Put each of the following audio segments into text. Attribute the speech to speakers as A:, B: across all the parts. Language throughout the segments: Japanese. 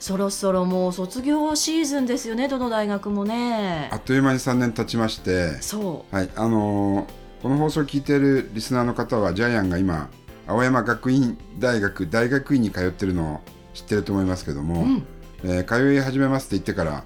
A: そろそろもう卒業シーズンですよねどの大学もね。
B: あっという間に3年経ちまして、
A: そ
B: はい、あのーこの放送を聞いているリスナーの方は、ジャイアンが今、青山学院大学大学院に通ってるのを知ってると思いますけども、
A: う、うん、
B: えー通い始めますって言ってから、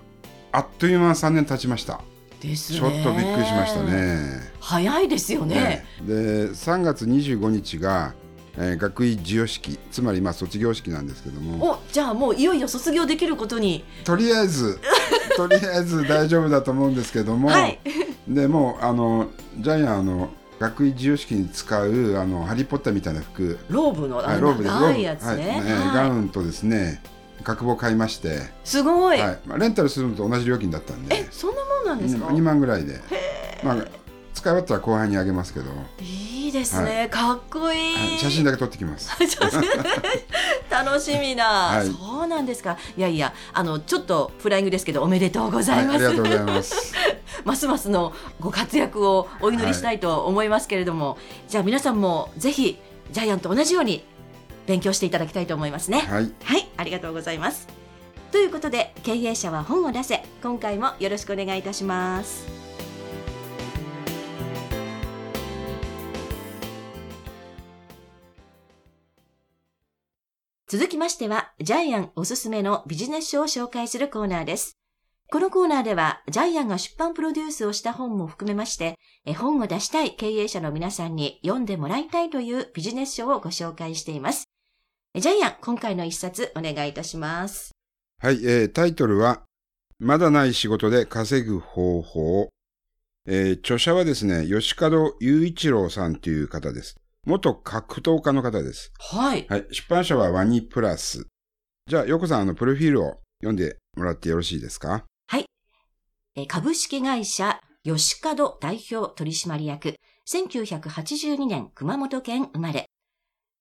B: あっという間3年経ちました。
A: ですね。
B: ちょっとびっくりしましたね。
A: 早いですよね。
B: ねで、3月25日が、えー学位授与式、つまりまあ卒業式なんですけども、
A: おじゃあもういよいよ卒業できることに。
B: とりあえず、とりあえず大丈夫だと思うんですけども、
A: はい。
B: でもうあのジャイアンあの学位授与式に使うあのハリー・ポッターみたいな服、
A: ローブのあ
B: ローブです。
A: 長いやつね、
B: はい。
A: はい。
B: ガウンとですね角棒買いまして、
A: すごい、
B: はい。まあ、レンタルするのと同じ料金だったんで。
A: えそんなもんなんですか
B: ？2万ぐらいで、まあ、使い終わったら後輩にあげますけど、
A: いいですね、かっこいい、
B: はい。写真だけ撮ってきます。
A: 楽しみな、
B: はい。
A: そうなんですか。いやいやあのちょっとフライングですけどおめでとうござ
B: はいい、
A: ます、
B: ありがとうございます。
A: ますますのご活躍をお祈りしたいと思いますけれども、じゃあ皆さんもぜひジャイアンと同じように勉強していただきたいと思いますね。
B: はい、
A: はい、ありがとうございます。ということで経営者は本を出せ。今回もよろしくお願いいたします。続きましては、ジャイアンおすすめのビジネス書を紹介するコーナーです。このコーナーでは、ジャイアンが出版プロデュースをした本も含めまして、え本を出したい経営者の皆さんに読んでもらいたいというビジネス書をご紹介しています。ジャイアン、今回の一冊お願いいたします。
B: はいえータイトルは「まだない仕事で稼ぐ方法」えー著者はですね吉門雄一郎さんという方です元格闘家の方です
A: はい。
B: はい。出版社はワニプラス。じゃあ、ヨコさん、あの、プロフィールを読んでもらってよろしいですか？
A: え株式会社吉門代表取締役、1982年熊本県生まれ。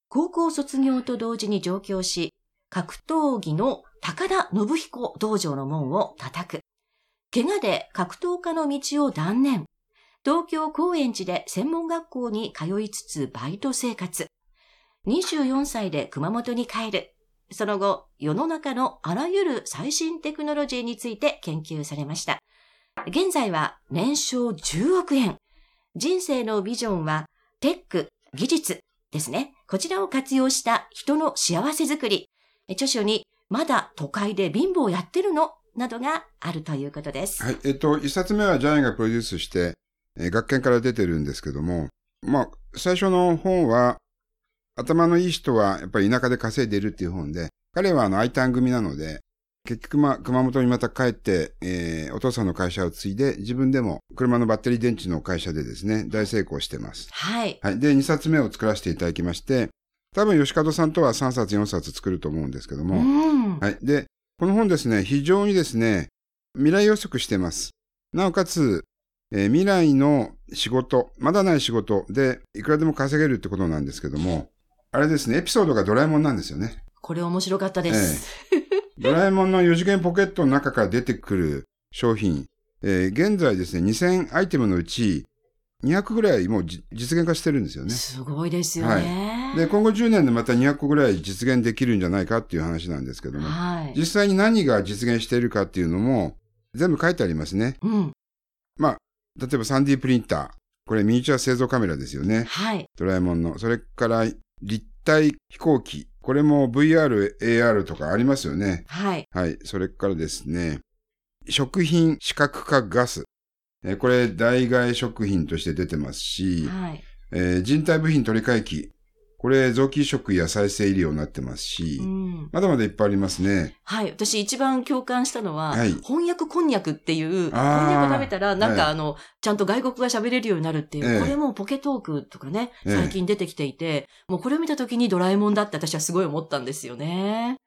A: 高校卒業と同時に上京し、格闘技の高田信彦道場の門を叩く。怪我で格闘家の道を断念。東京高円寺で専門学校に通いつつバイト生活。24歳で熊本に帰る。その後、世の中のあらゆる最新テクノロジーについて研究されました。現在は年商10億円。人生のビジョンはテック、技術ですね。こちらを活用した人の幸せづくり。著書にまだ都会で貧乏やってるの？などがあるということです。
B: はい。えっと、一冊目はジャイアンがプロデュースして、えー学研から出てるんですけども、まあ、最初の本は、頭のいい人はやっぱり田舎で稼いでいるっていう本で、彼はあの、アイタン組なので、結局まあ、熊本にまた帰って、えーお父さんの会社を継いで、自分でも車のバッテリー電池の会社でですね、大成功してます。
A: はい。
B: はい。で、2冊目を作らせていただきまして、多分吉門さんとは3冊4冊作ると思うんですけど
A: う
B: も、
A: ん。
B: はい。で、この本ですね、非常にですね、未来予測してます。なおかつ、えー未来の仕事、まだない仕事でいくらでも稼げるってことなんですけども、あれですね、エピソードがドラえもんなんですよね。
A: これ面白かったです。
B: ドラえもんの4次元ポケットの中から出てくる商品、えー現在ですね、2000アイテムのうち200ぐらいもうじ実現化してるんですよね。
A: すごいですよね。
B: で、今後10年でまた200個ぐらい実現できるんじゃないかっていう話なんですけども、
A: はい。
B: 実際に何が実現しているかっていうのも全部書いてありますね。
A: うん。
B: まあ、例えば 3D プリンター。これミニチュア製造カメラですよね。
A: はい。
B: ドラえもんの。それから立体飛行機。これも VR、AR とかありますよね。
A: はい。
B: はい。それからですね、食品視覚化ガス。えーこれ代替食品として出てますし、
A: はい。
B: えー人体部品取り替え機。これ臓器移植や再生医療になってますし、
A: うん。
B: まだまだいっぱいありますね。
A: はい。私一番共感したのは、
B: はい
A: 翻訳こんにゃくっていう、こんにゃく食べたら、なんか
B: はい
A: あの、ちゃんと外国が喋れるようになるっていう、
B: ええ
A: これもポケトークとかね、
B: ええ
A: 最近出てきていて、もうこれを見た時にドラえもんだって私はすごい思ったんですよね。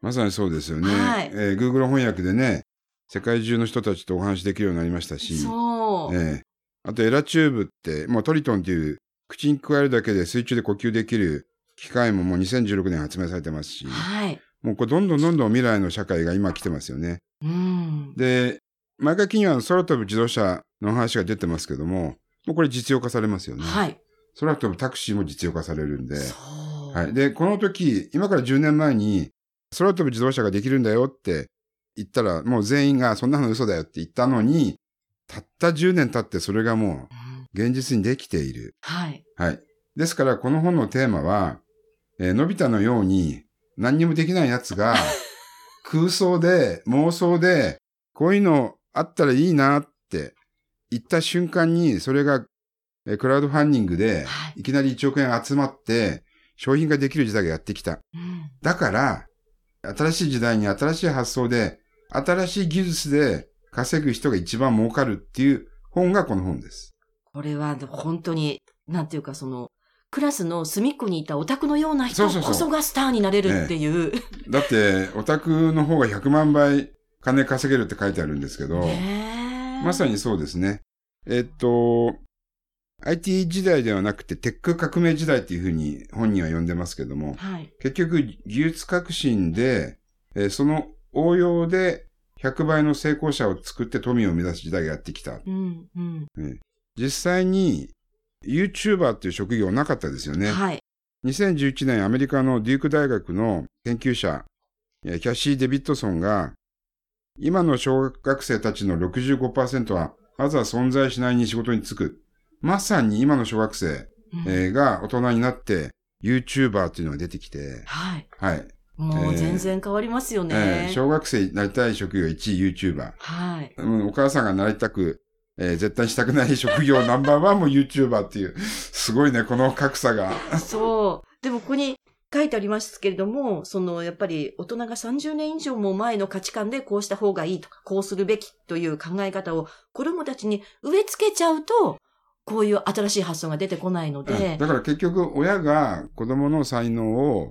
B: まさにそうですよね。
A: はい
B: えー Google 翻訳でね、世界中の人たちとお話しできるようになりましたし、
A: そう。
B: ええあとエラチューブって、もうトリトンっていう口に加えるだけで水中で呼吸できる機械ももう2016年発明されてますし、
A: はい。
B: もうこれどんどんどんどん未来の社会が今来てますよね。
A: うん。
B: で、毎回金曜は空飛ぶ自動車の話が出てますけども、もうこれ実用化されますよね。
A: はい。
B: 空飛ぶタクシーも実用化されるんで。はい。で、この時、今から10年前に空飛ぶ自動車ができるんだよって言ったら、もう全員がそんなの嘘だよって言ったのに、たった10年経ってそれがも
A: うん
B: う現実にできている。
A: はい。
B: はい。ですから、この本のテーマは、えーのび太のように何にもできない奴が 空想で、妄想で、こういうのあったらいいなって言った瞬間に、それが、えークラウドファンディングで
A: はい
B: いきなり1億円集まって、商品ができる時代がやってきた。
A: うん。
B: だから、新しい時代に新しい発想で、新しい技術で稼ぐ人が一番儲かるっていう本がこの本です。
A: これは本当に、なんていうかその、クラスの隅っこにいたオタクのような人こそがスターになれるっていう。
B: だって、オタクの方が100万倍金稼げるって書いてあるんですけど、まさにそうですね。えっと、IT 時代ではなくてテック革命時代っていうふうに本人は呼んでますけども、
A: はい。
B: 結局技術革新で、えーその応用で100倍の成功者を作って富を目指す時代がやってきた。
A: うん、うん。
B: 実際に YouTuber っていう職業なかったですよね。
A: はい。
B: 2011年アメリカのデューク大学の研究者、えーキャシー・デビッドソンが、今の小学生たちの65%は、まずは存在しないに仕事に就く。まさに今の小学生、が大人になって、YouTuber っていうのが出てきて、
A: はい。
B: はい。
A: もう
B: えー
A: 全然変わりますよね。
B: えー小学生になりたい職業1位 YouTuber。
A: はい。
B: うんお母さんがなりたく、えー絶対したくない職業 ナンバーワンも YouTuber っていう、すごいね、この格差が。
A: そう。でもここに書いてありますけれども、そのやっぱり大人が30年以上も前の価値観でこうした方がいいとか、こうするべきという考え方を子供たちに植え付けちゃうと、こういう新しい発想が出てこないの
B: うん
A: で、
B: だから結局親が子供の才能を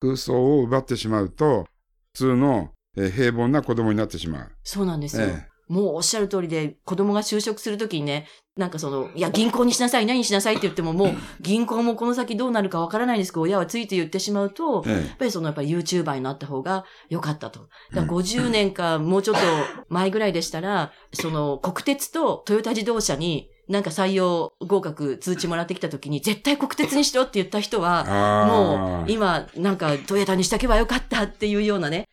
B: 空想を奪ってしまうと普通の、えー平凡な子供になってしまう。
A: そうなんですよ。
B: え
A: もうおっしゃる通りで、子供が就職するときにね、なんかその、いや、銀行にしなさい、何にしなさいって言っても、もう、銀行もこの先どうなるかわからないんですけど、親はついて言ってしまうと、
B: え
A: やっぱりその、やっぱり YouTuber になった方が良かったと。だから50年か、もうちょっと前ぐらいでしたら、その、国鉄とトヨタ自動車に、なんか採用合格通知もらってきたときに、絶対国鉄にしろって言った人は、
B: あ
A: もう
B: ー
A: 今なんかトヨタにしとけばよかったっていうようなね。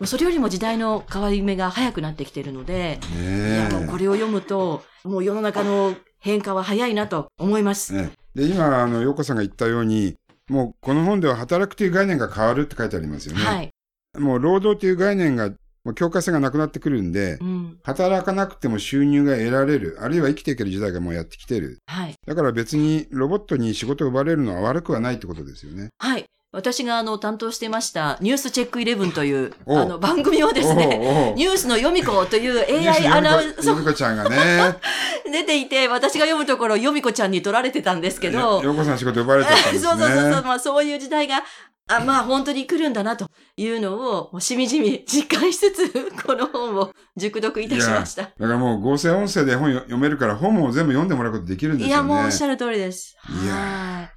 A: もうそれよりも時代の変わり目が早くなってきているので、い
B: ね
A: これを読むと、もう世の中の変化は早いなと思います。
B: ねで今あの陽子さんが言ったようにもうこの本では働くという概念が変わるって書いてありますよね。
A: はい。
B: もう労働という概念がもう境界線がなくなってくるんで
A: うん。
B: 働かなくても収入が得られるあるいは生きていける時代がもうやってきてる。
A: はい。
B: だから別にロボットに仕事を奪われるのは悪くはないってことですよね。
A: はい。私があの担当してましたニュースチェックイレブンという
B: お
A: あの番組をですね、ニュースの読み子という AI アナウンサ
B: よみこちゃんがね、
A: ー 出ていて、私が読むところ、よみこちゃんに取られてたんですけど、
B: ようこさん仕事奪われちゃったんですね。
A: そうそうそうそう、まあそういう時代が、あまあ本当に来るんだなというのを、しみじみ実感しつつ、この本を熟読いたしました。
B: だからもう合成音声で本読めるから本も全部読んでもらうことできるんですよね。
A: いや、もうおっしゃる通りです。
B: いや
A: は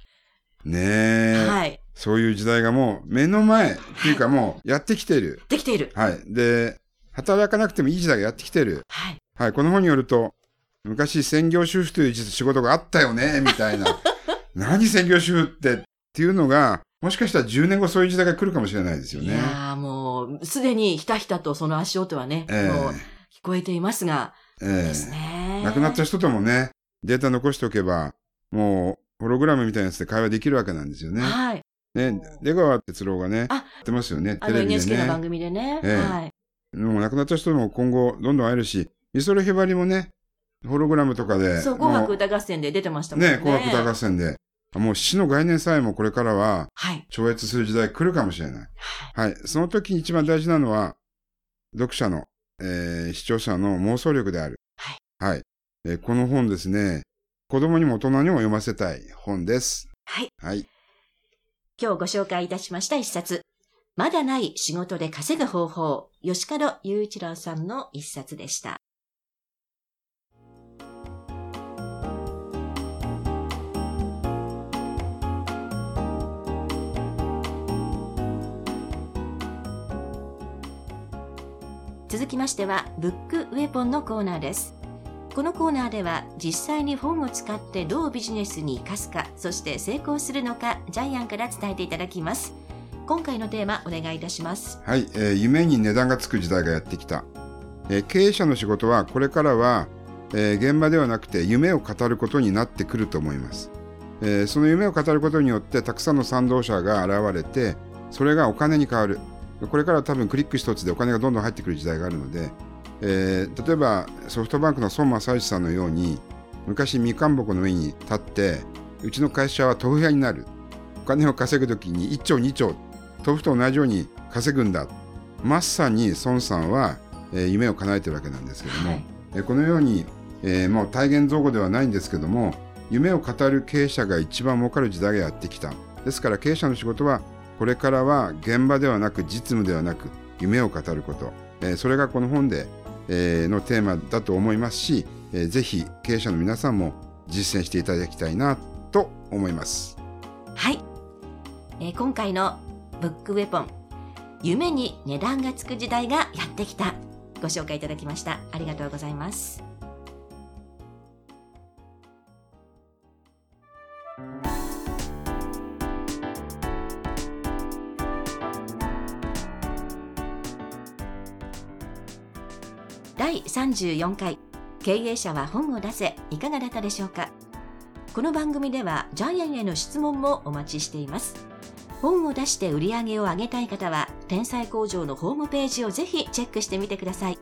B: ね
A: い。
B: え、
A: はい。
B: そういう時代がもう目の前っていうかもうやってきてる。
A: できている。
B: はい。で、働かなくてもいい時代がやってきてる。
A: はい。
B: はい。この本によると、昔専業主婦という仕事があったよね、みたいな。何専業主婦ってっていうのが、もしかしたら10年後そういう時代が来るかもしれないですよね。
A: いやーもう、すでにひたひたとその足音はね、
B: ええ
A: もう聞こえていますが、
B: ええ
A: ですね。
B: 亡くなった人ともね、データ残しておけば、もう、ホログラムみたいなやつで会話できるわけなんですよね。
A: はい。
B: ね、出川哲郎がね、
A: あ
B: やってますよね、テレビで
A: NHK の番
B: ね。
A: 組でね。
B: ええ
A: はい。
B: もう亡くなった人も今後どんどん会えるし、美空ひばりもね、ホログラムとかで、
A: そう、紅白
B: も
A: 歌合戦で出てましたもんね。
B: うね、紅白歌合戦で、もう死の概念さえもこれからは
A: はい。
B: 超越する時代来るかもしれない。はい。その時に一番大事なのは、読者の、えー視聴者の妄想力である。
A: はい。
B: はい。えーこの本ですね、子供にも大人にも読ませたい本です。
A: はい。
B: はい。
A: 今日ご紹介いたしました一冊。まだない仕事で稼ぐ方法、吉門雄一郎さんの一冊でした。続きましては、ブックウェポンのコーナーです。このコーナーでは実際に本を使ってどうビジネスに生かすか、そして成功するのか、ジャイアンから伝えていただきます。今回のテーマお願いいたします。
B: はい、えー、夢に値段がつく時代がやってきた。えー、経営者の仕事はこれからは、えー、現場ではなくて夢を語ることになってくると思います。えー、その夢を語ることによってたくさんの賛同者が現れて、それがお金に変わる。これから多分クリック一つでお金がどんどん入ってくる時代があるので、えー、例えばソフトバンクの孫正義さんのように昔みかんぼこの上に立ってうちの会社は豆腐屋になる金を稼ぐ時に1兆2兆豆腐と同じように稼ぐんだ。まさに孫さんは、えー、夢を叶えてるわけなんですけども、はい、えー、このように、えー、もう体現造語ではないんですけども夢を語る経営者が一番儲かる時代がやってきた。ですから経営者の仕事はこれからは現場ではなく実務ではなく夢を語ること、えそれがこの本で、えのテーマだと思いますし、えー、ぜひ経営者の皆さんも実践していただきたいなと思います。
A: はい、えー、今回のブックウェポン夢に値段がつく時代がやってきた。ご紹介いただきました。ありがとうございます。第34回経営者は本を出せいかがだったでしょうか。この番組ではジャイアンへの質問もお待ちしています。本を出して売り上げを上げたい方は天才工場のホームページをぜひチェックしてみてください。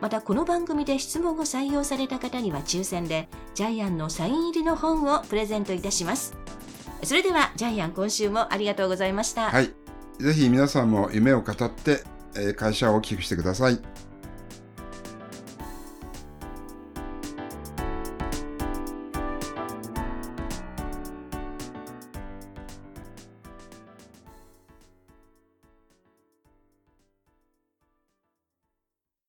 A: またこの番組で質問を採用された方には抽選でジャイアンのサイン入りの本をプレゼントいたします。それではジャイアン今週もありがとうございました。
B: はいぜひ皆さんも夢を語って会社を大きくしてください